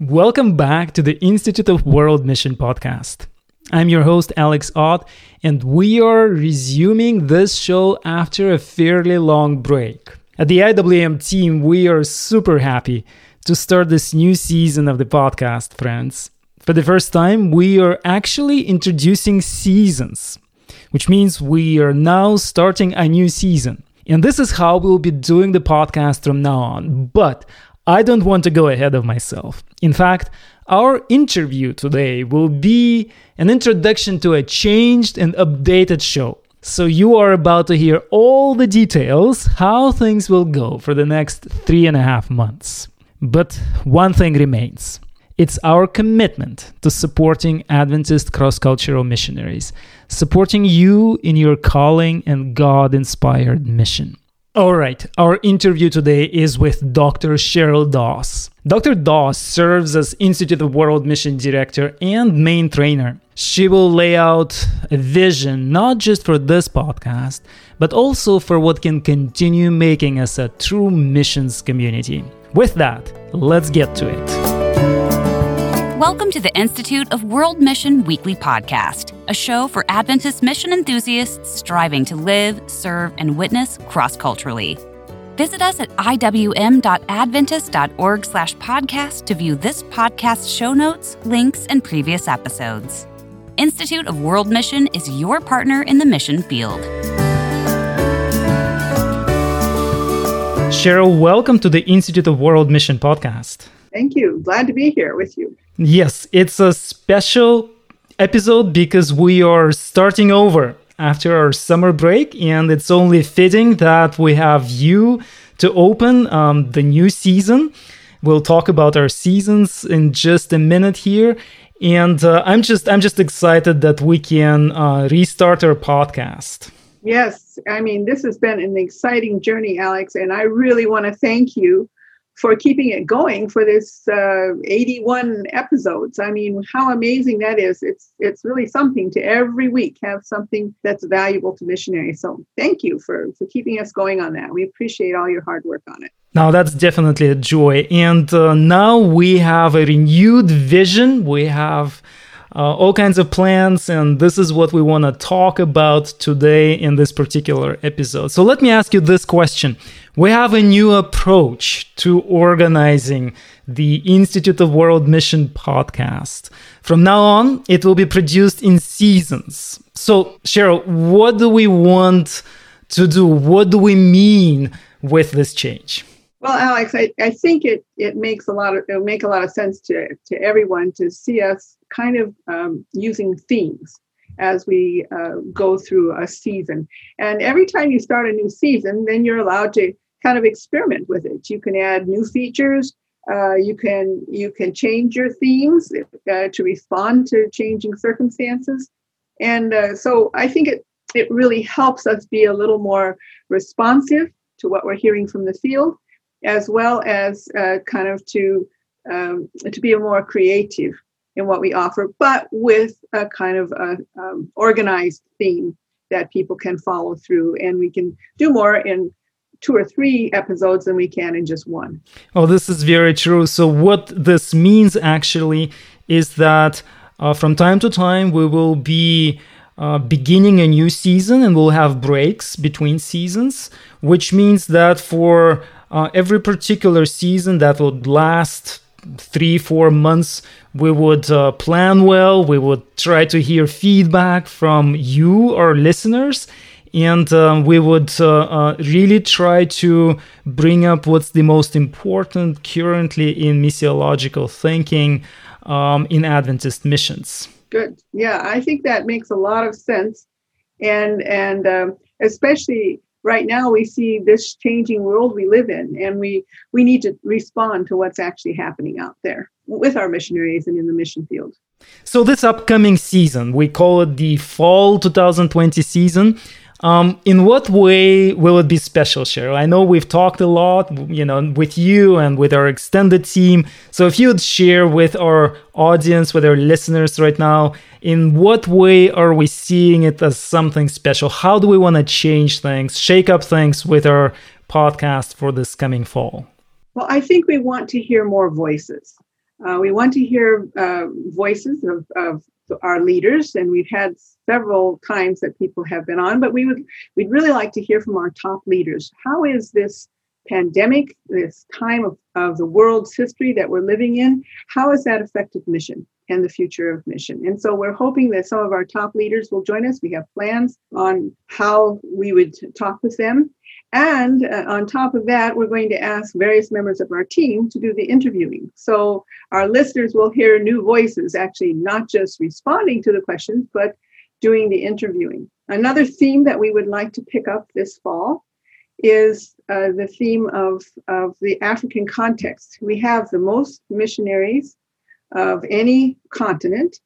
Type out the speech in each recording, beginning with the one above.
Welcome back to the Institute of World Mission podcast. I'm your host, Alex Ott, and we are resuming this show after a fairly long break. At the IWM team, we are super happy to start this new season of the podcast, friends. For the first time, we are actually introducing seasons, which means we are now starting a new season. And this is how we'll be doing the podcast from now on. But I don't want to go ahead of myself. In fact, our interview today will be an introduction to a changed and updated show. So you are about to hear all the details how things will go for the next three and a half months. But one thing remains. It's our commitment to supporting Adventist cross cultural missionaries, supporting you in your calling and God inspired mission. All right, our interview today is with Dr. Cheryl Doss. Dr. Doss serves as Institute of World Mission Director and main trainer. She will lay out a vision not just for this podcast, but also for what can continue making us a true missions community. With that, let's get to it. Welcome to the Institute of World Mission Weekly Podcast, a show for Adventist mission enthusiasts striving to live, serve, and witness cross-culturally. Visit us at iwm.adventist.org slash podcast to view this podcast show notes, links, and previous episodes. Institute of World Mission is your partner in the mission field. Cheryl, welcome to the Institute of World Mission podcast. Thank you. Glad to be here with you. Yes, it's a special episode because we are starting over after our summer break, and it's only fitting that we have you to open um, the new season. We'll talk about our seasons in just a minute here, and uh, I'm just I'm just excited that we can uh, restart our podcast. Yes, I mean this has been an exciting journey, Alex, and I really want to thank you for keeping it going for this uh, 81 episodes. I mean, how amazing that is! It's it's really something to every week have something that's valuable to missionaries. So thank you for for keeping us going on that. We appreciate all your hard work on it. Now that's definitely a joy, and uh, now we have a renewed vision. We have. Uh, all kinds of plans, and this is what we want to talk about today in this particular episode. So, let me ask you this question we have a new approach to organizing the Institute of World Mission podcast. From now on, it will be produced in seasons. So, Cheryl, what do we want to do? What do we mean with this change? Well, Alex, I, I think it, it makes a lot of it'll make a lot of sense to, to everyone to see us kind of um, using themes as we uh, go through a season. And every time you start a new season, then you're allowed to kind of experiment with it. You can add new features. Uh, you can you can change your themes uh, to respond to changing circumstances, and uh, so I think it it really helps us be a little more responsive to what we're hearing from the field, as well as uh, kind of to um, to be a more creative in what we offer, but with a kind of a, um, organized theme that people can follow through, and we can do more in two or three episodes than we can in just one. Oh, this is very true. So, what this means actually is that uh, from time to time we will be uh, beginning a new season and we'll have breaks between seasons, which means that for uh, every particular season that would last three, four months, we would uh, plan well, we would try to hear feedback from you, our listeners and um, we would uh, uh, really try to bring up what's the most important currently in missiological thinking um, in Adventist missions. Good. Yeah, I think that makes a lot of sense, and and um, especially right now we see this changing world we live in, and we we need to respond to what's actually happening out there with our missionaries and in the mission field. So this upcoming season, we call it the fall 2020 season. Um, in what way will it be special, Cheryl? I know we've talked a lot, you know, with you and with our extended team. So if you'd share with our audience, with our listeners right now, in what way are we seeing it as something special? How do we want to change things, shake up things with our podcast for this coming fall? Well, I think we want to hear more voices. Uh, we want to hear uh, voices of, of our leaders, and we've had several times that people have been on, but we would we'd really like to hear from our top leaders. How is this pandemic, this time of, of the world's history that we're living in, how has that affected mission and the future of mission? And so we're hoping that some of our top leaders will join us. We have plans on how we would talk with them and uh, on top of that, we're going to ask various members of our team to do the interviewing. So our listeners will hear new voices, actually, not just responding to the questions, but doing the interviewing. Another theme that we would like to pick up this fall is uh, the theme of, of the African context. We have the most missionaries of any continent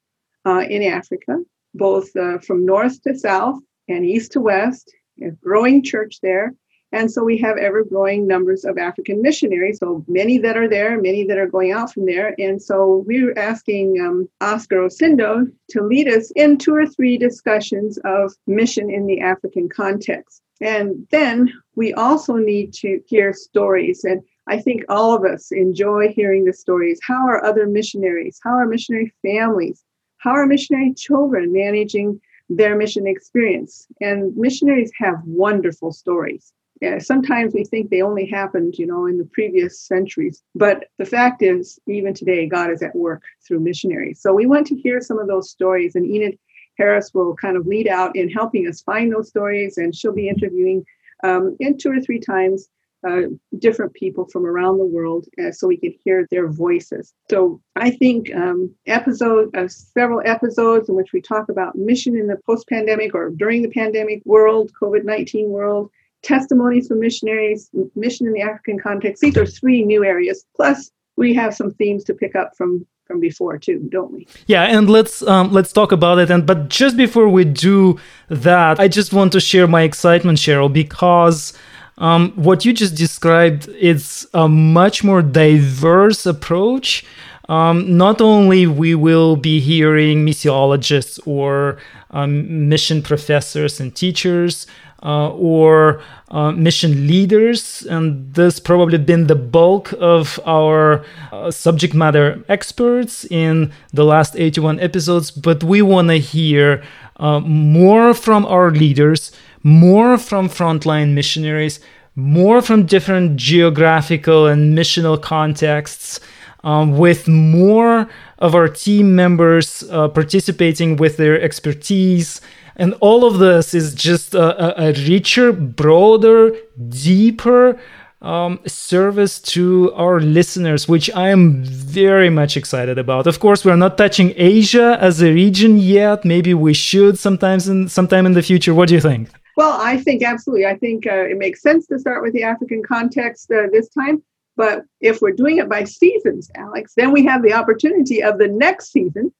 uh, in Africa, both uh, from north to south and east to west, a growing church there. And so we have ever growing numbers of African missionaries. So many that are there, many that are going out from there. And so we're asking um, Oscar Osindo to lead us in two or three discussions of mission in the African context. And then we also need to hear stories. And I think all of us enjoy hearing the stories. How are other missionaries? How are missionary families? How are missionary children managing their mission experience? And missionaries have wonderful stories yeah, sometimes we think they only happened, you know, in the previous centuries. But the fact is, even today, God is at work through missionaries. So we want to hear some of those stories, and Enid Harris will kind of lead out in helping us find those stories, and she'll be interviewing um, in two or three times uh, different people from around the world uh, so we can hear their voices. So I think um, episode uh, several episodes in which we talk about mission in the post-pandemic or during the pandemic world, COVID-19 world, testimonies from missionaries, mission in the African context. These are three new areas. Plus, we have some themes to pick up from from before too, don't we? Yeah, and let's um, let's talk about it. And but just before we do that, I just want to share my excitement, Cheryl, because. Um, what you just described is a much more diverse approach um, not only we will be hearing missiologists or um, mission professors and teachers or uh, mission leaders, and this probably been the bulk of our uh, subject matter experts in the last 81 episodes. But we want to hear uh, more from our leaders, more from frontline missionaries, more from different geographical and missional contexts. Um, with more of our team members uh, participating with their expertise and all of this is just a, a, a richer, broader, deeper um, service to our listeners, which I am very much excited about. Of course, we're not touching Asia as a region yet. Maybe we should sometimes in sometime in the future. What do you think? Well, I think absolutely. I think uh, it makes sense to start with the African context uh, this time. But if we're doing it by seasons, Alex, then we have the opportunity of the next season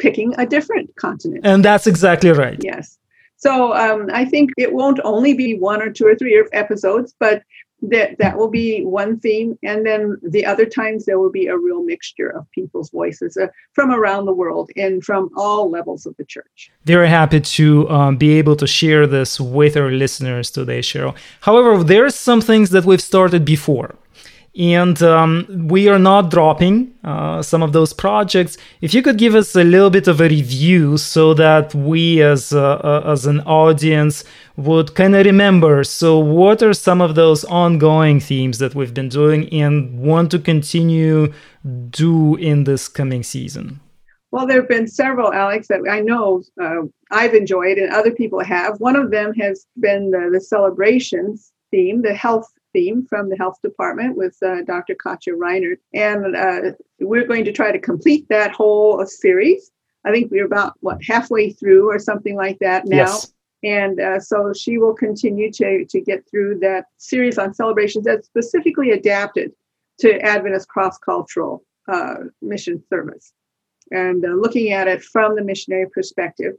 picking a different continent. And that's exactly right. Yes. So um, I think it won't only be one or two or three episodes, but that that will be one theme, and then the other times there will be a real mixture of people's voices uh, from around the world and from all levels of the church. Very happy to um, be able to share this with our listeners today, Cheryl. However, there are some things that we've started before and um, we are not dropping uh, some of those projects. If you could give us a little bit of a review, so that we, as as an audience, would kind of remember. So, what are some of those ongoing themes that we've been doing and want to continue do in this coming season? Well, there have been several, Alex, that I know uh, I've enjoyed and other people have. One of them has been the, the celebrations theme, the health theme from the health department with uh, Dr. Katia Reinert. And uh, we're going to try to complete that whole series. I think we're about, what, halfway through or something like that now. Yes. And uh, so she will continue to, to get through that series on celebrations that's specifically adapted to Adventist cross cultural uh, mission service and uh, looking at it from the missionary perspective.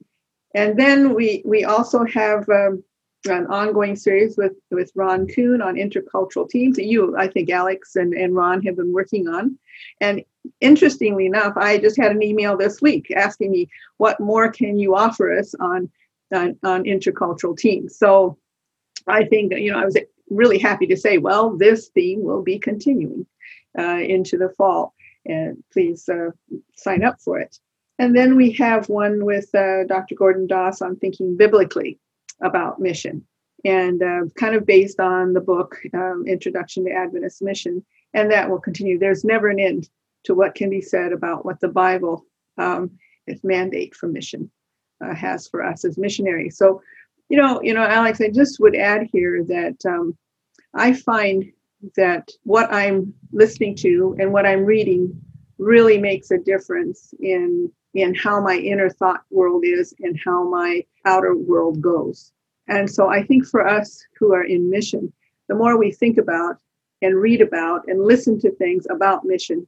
And then we, we also have um, an ongoing series with, with Ron Kuhn on intercultural teams that you, I think Alex and, and Ron have been working on. And interestingly enough, I just had an email this week asking me, what more can you offer us on, on, on intercultural teams? So I think, you know, I was really happy to say, well, this theme will be continuing uh, into the fall. and please uh, sign up for it. And then we have one with uh, Dr. Gorden Doss on thinking biblically about mission, and uh, kind of based on the book um, Introduction to Adventist Mission, and that will continue. There's never an end to what can be said about what the Bible, um, mandate for mission, uh, has for us as missionaries. So, you know, you know, Alex, I just would add here that um, I find that what I'm listening to and what I'm reading really makes a difference in in how my inner thought world is and how my outer world goes. And so I think for us who are in mission, the more we think about and read about and listen to things about mission,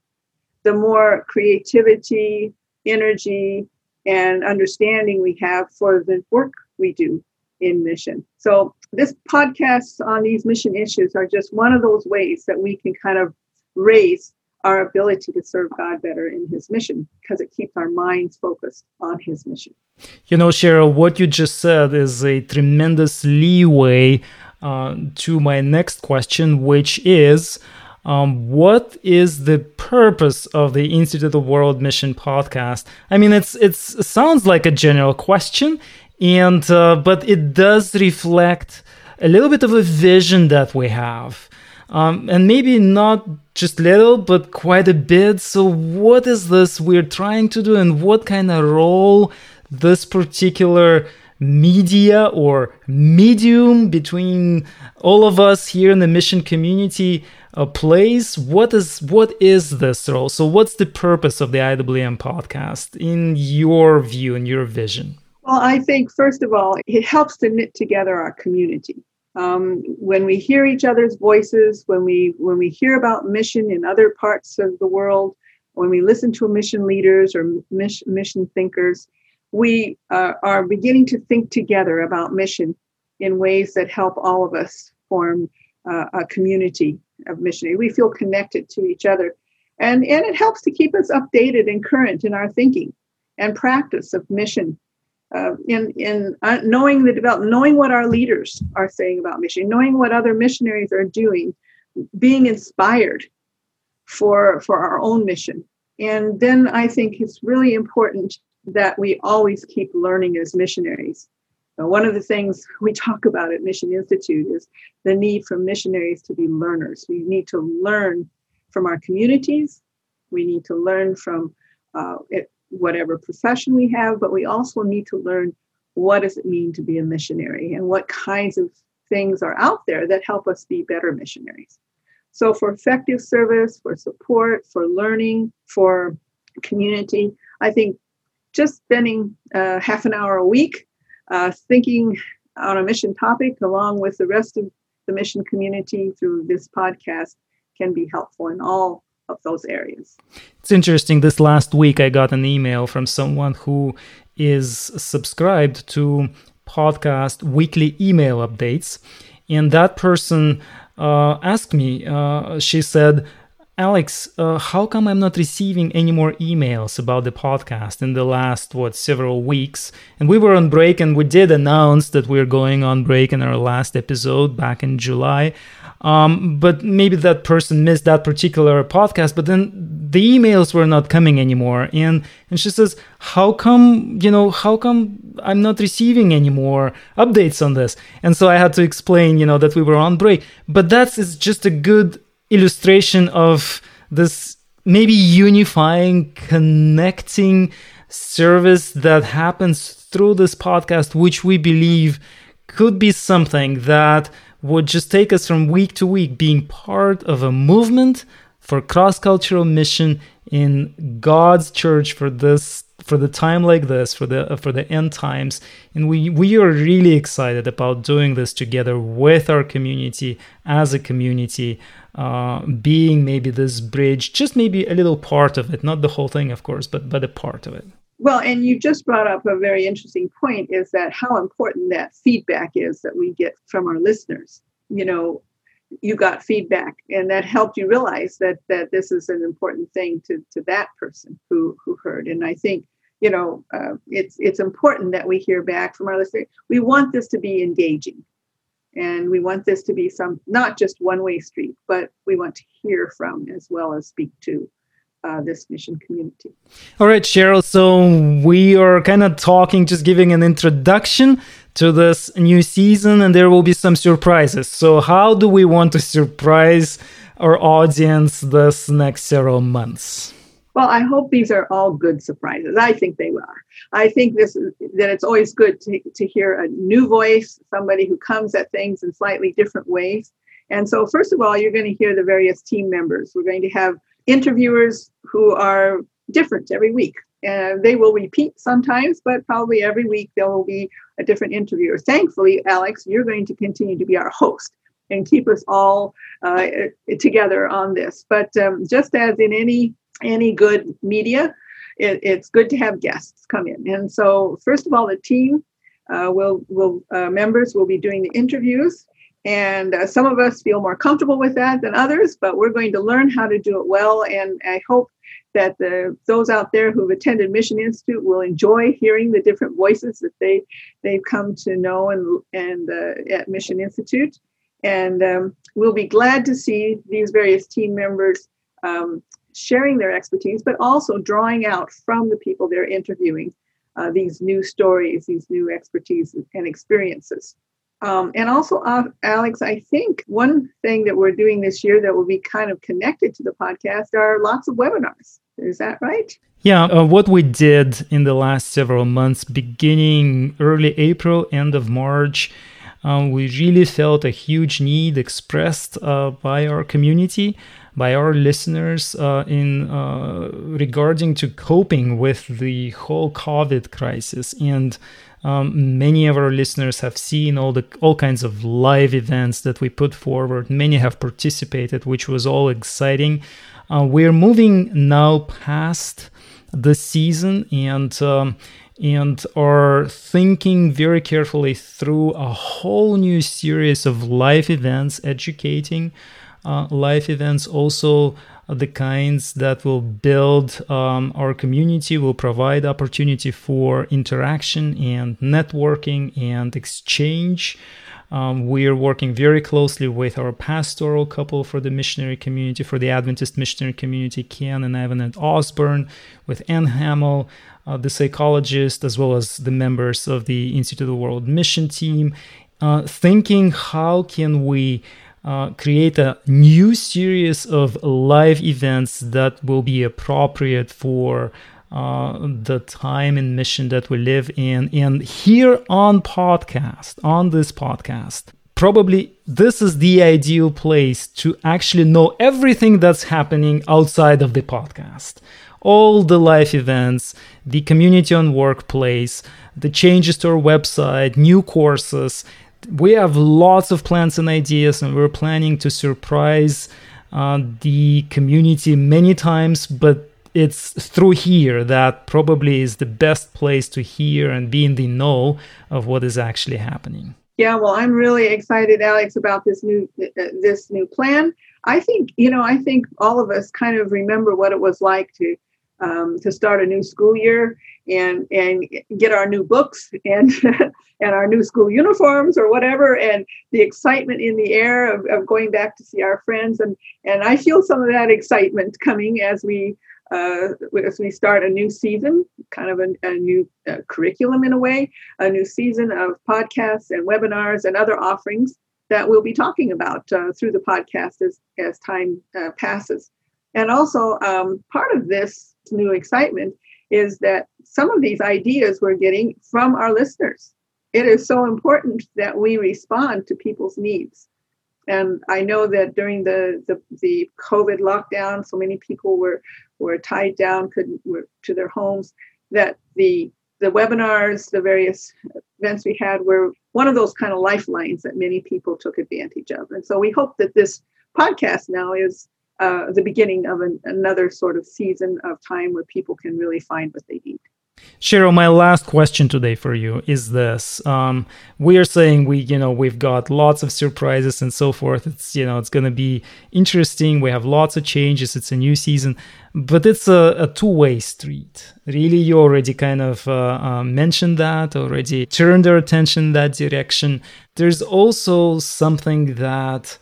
the more creativity, energy, and understanding we have for the work we do in mission. So this podcast on these mission issues are just one of those ways that we can kind of raise our ability to serve God better in his mission because it keeps our minds focused on his mission. You know, Cheryl, what you just said is a tremendous leeway uh, to my next question, which is um, what is the purpose of the Institute of World Mission podcast? I mean, it's it's it sounds like a general question, and uh, but it does reflect a little bit of a vision that we have um, and maybe not just little but quite a bit. So what is this we're trying to do and what kind of role this particular media or medium between all of us here in the mission community uh, plays? What is what is this role? So what's the purpose of the iwm podcast in your view and your vision? Well, I think, first of all, it helps to knit together our community. Um, when we hear each other's voices, when we when we hear about mission in other parts of the world, when we listen to mission leaders or mission, thinkers, we uh, are beginning to think together about mission in ways that help all of us form uh, a community of missionaries. We feel connected to each other, and and it helps to keep us updated and current in our thinking and practice of mission uh, in in uh, knowing the develop, knowing what our leaders are saying about mission, knowing what other missionaries are doing, being inspired for for our own mission. And then I think it's really important that we always keep learning as missionaries. One of the things we talk about at Mission Institute is the need for missionaries to be learners. We need to learn from our communities. We need to learn from uh, it, whatever profession we have, but we also need to learn what does it mean to be a missionary and what kinds of things are out there that help us be better missionaries. So for effective service, for support, for learning, for community, I think just spending uh, half an hour a week uh, thinking on a mission topic along with the rest of the mission community through this podcast can be helpful in all of those areas. It's interesting. This last week, I got an email from someone who is subscribed to podcast weekly email updates. And that person uh, asked me, uh, she said, Alex, uh, how come I'm not receiving any more emails about the podcast in the last, what, several weeks? And we were on break and we did announce that we're going on break in our last episode back in July. Um, but maybe that person missed that particular podcast, but then the emails were not coming anymore. And, and she says, how come, you know, how come I'm not receiving any more updates on this? And so I had to explain, you know, that we were on break. But that's is just a good illustration of this maybe unifying, connecting service that happens through this podcast, which we believe could be something that would just take us from week to week being part of a movement for cross-cultural mission in God's church for this for the time like this for the for the end times and we we are really excited about doing this together with our community as a community uh, being maybe this bridge just maybe a little part of it not the whole thing of course but but a part of it well, and you just brought up a very interesting point is that how important that feedback is that we get from our listeners. You know, you got feedback and that helped you realize that that this is an important thing to to that person who who heard and i think you know uh, it's it's important that we hear back from our listeners we want this to be engaging and we want this to be some not just one way street but we want to hear from as well as speak to uh, this mission community. All right, Cheryl. So we are kind of talking, just giving an introduction to this new season, and there will be some surprises. So, how do we want to surprise our audience this next several months? Well, I hope these are all good surprises. I think they are. I think this that it's always good to, to hear a new voice, somebody who comes at things in slightly different ways. And so, first of all, you're going to hear the various team members. We're going to have interviewers who are different every week. And they will repeat sometimes, but probably every week there will be a different interviewer. Thankfully, Alex, you're going to continue to be our host and keep us all uh, together on this. But um, just as in any any good media, it, it's good to have guests come in. And so, first of all, the team uh, will will uh, members will be doing the interviews, and uh, some of us feel more comfortable with that than others. But we're going to learn how to do it well, and I hope that the those out there who've attended Mission Institute will enjoy hearing the different voices that they they've come to know and and uh, at Mission Institute. And um, we'll be glad to see these various team members um, sharing their expertise, but also drawing out from the people they're interviewing uh, these new stories, these new expertise and experiences. Um, and also, uh, Alex, I think one thing that we're doing this year that will be kind of connected to the podcast are lots of webinars. Is that right? Yeah, uh, what we did in the last several months, beginning early April, end of March, um, we really felt a huge need expressed uh, by our community by our listeners uh, in uh, regarding to coping with the whole COVID crisis. And um, many of our listeners have seen all the all kinds of live events that we put forward. Many have participated, which was all exciting. Uh, we're moving now past the season and. Um, and are thinking very carefully through a whole new series of live events, educating uh, live events also the kinds that will build um, our community will provide opportunity for interaction and networking and exchange. Um, we are working very closely with our pastoral couple for the missionary community, for the Adventist missionary community, Ken and Evan and Osborne, with Ann Hamel, uh, the psychologist, as well as the members of the Institute of the World Mission team, uh, thinking how can we uh, create a new series of live events that will be appropriate for uh, the time and mission that we live in. And here on podcast, on this podcast, probably this is the ideal place to actually know everything that's happening outside of the podcast. All the live events, the community on workplace, the changes to our website, new courses, we have lots of plans and ideas, and we're planning to surprise uh, the community many times, but it's through here that probably is the best place to hear and be in the know of what is actually happening. Yeah, well, I'm really excited, Alex, about this new uh, this new plan. I think you know, I think all of us kind of remember what it was like to um, to start a new school year and and get our new books and and our new school uniforms or whatever and the excitement in the air of, of going back to see our friends and and I feel some of that excitement coming as we uh, as we start a new season, kind of a, a new uh, curriculum in a way, a new season of podcasts and webinars and other offerings that we'll be talking about uh, through the podcast as, as time uh, passes. And also, um, part of this new excitement is that some of these ideas we're getting from our listeners. It is so important that we respond to people's needs. And I know that during the, the, the COVID lockdown, so many people were, were tied down couldn't, were to their homes, that the, the webinars, the various events we had were one of those kind of lifelines that many people took advantage of. And so we hope that this podcast now is uh, the beginning of an, another sort of season of time where people can really find what they need. Cheryl, my last question today for you is this: um, We are saying we, you know, we've got lots of surprises and so forth. It's, you know, it's going to be interesting. We have lots of changes. It's a new season, but it's a, a two-way street. Really, you already kind of uh, uh, mentioned that, already turned our attention that direction. There's also something that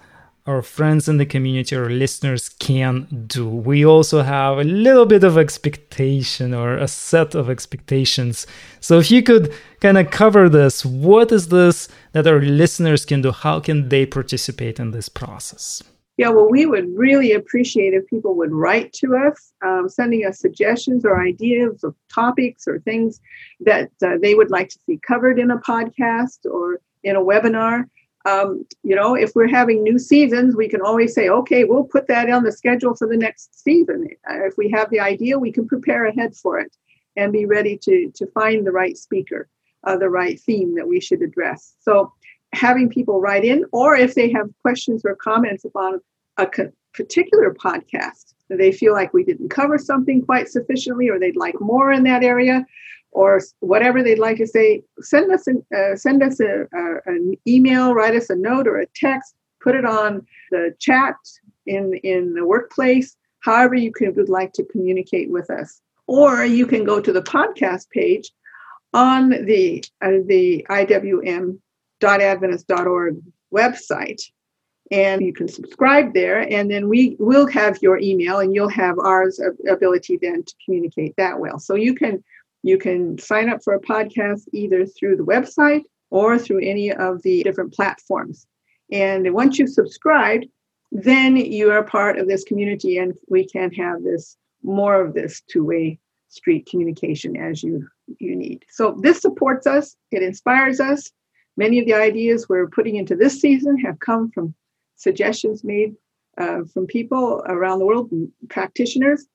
our friends in the community or listeners can do. We also have a little bit of expectation or a set of expectations. So if you could kind of cover this, what is this that our listeners can do? How can they participate in this process? Yeah, well, we would really appreciate if people would write to us, um, sending us suggestions or ideas of topics or things that uh, they would like to see covered in a podcast or in a webinar um, you know, if we're having new seasons, we can always say, okay, we'll put that on the schedule for the next season. Uh, if we have the idea, we can prepare ahead for it and be ready to, to find the right speaker, uh, the right theme that we should address. So, having people write in, or if they have questions or comments about a co- particular podcast, they feel like we didn't cover something quite sufficiently, or they'd like more in that area, or whatever they'd like to say, send us an, uh, send us a, a, an email, write us a note or a text, put it on the chat in in the workplace. However, you could, would like to communicate with us, or you can go to the podcast page on the uh, the iwm.adventist.org website and you can subscribe there and then we will have your email and you'll have ours ability then to communicate that well so you can you can sign up for a podcast either through the website or through any of the different platforms. And once you've subscribed, then you are part of this community and we can have this more of this two-way street communication as you you need. So this supports us, it inspires us. Many of the ideas we're putting into this season have come from suggestions made uh, from people around the world, practitioners.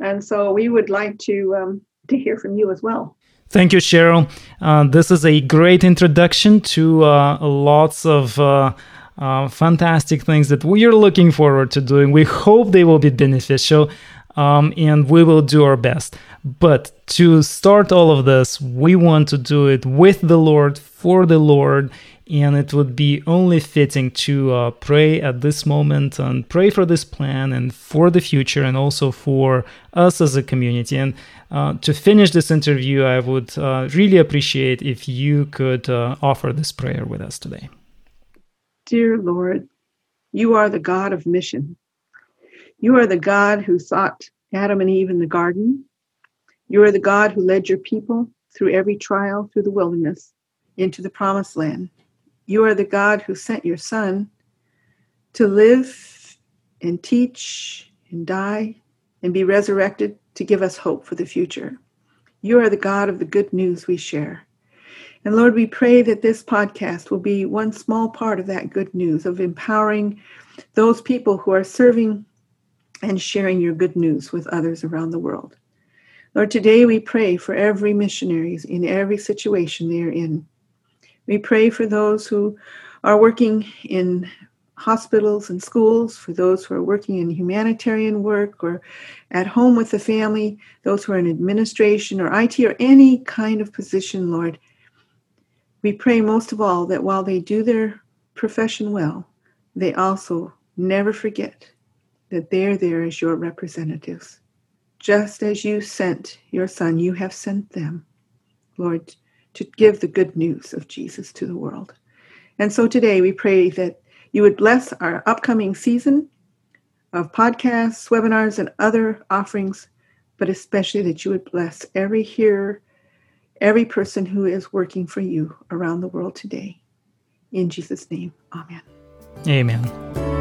And so we would like to um, to hear from you as well. Thank you, Cheryl. Uh, this is a great introduction to uh, lots of uh, uh, fantastic things that we are looking forward to doing. We hope they will be beneficial. Um, and we will do our best. But to start all of this, we want to do it with the Lord, for the Lord, and it would be only fitting to uh, pray at this moment and pray for this plan and for the future and also for us as a community. And uh, to finish this interview, I would uh, really appreciate if you could uh, offer this prayer with us today. Dear Lord, you are the God of mission. You are the God who sought Adam and Eve in the garden. You are the God who led your people through every trial through the wilderness into the promised land. You are the God who sent your Son to live and teach and die and be resurrected to give us hope for the future. You are the God of the good news we share. And Lord, we pray that this podcast will be one small part of that good news of empowering those people who are serving and sharing your good news with others around the world. Lord, today we pray for every missionaries in every situation they are in. We pray for those who are working in hospitals and schools, for those who are working in humanitarian work or at home with the family, those who are in administration or IT or any kind of position, Lord. We pray most of all that while they do their profession well, they also never forget that they're there as your representatives. Just as you sent your son, you have sent them, Lord, to give the good news of Jesus to the world. And so today we pray that you would bless our upcoming season of podcasts, webinars, and other offerings, but especially that you would bless every hearer, every person who is working for you around the world today. In Jesus' name, amen. Amen.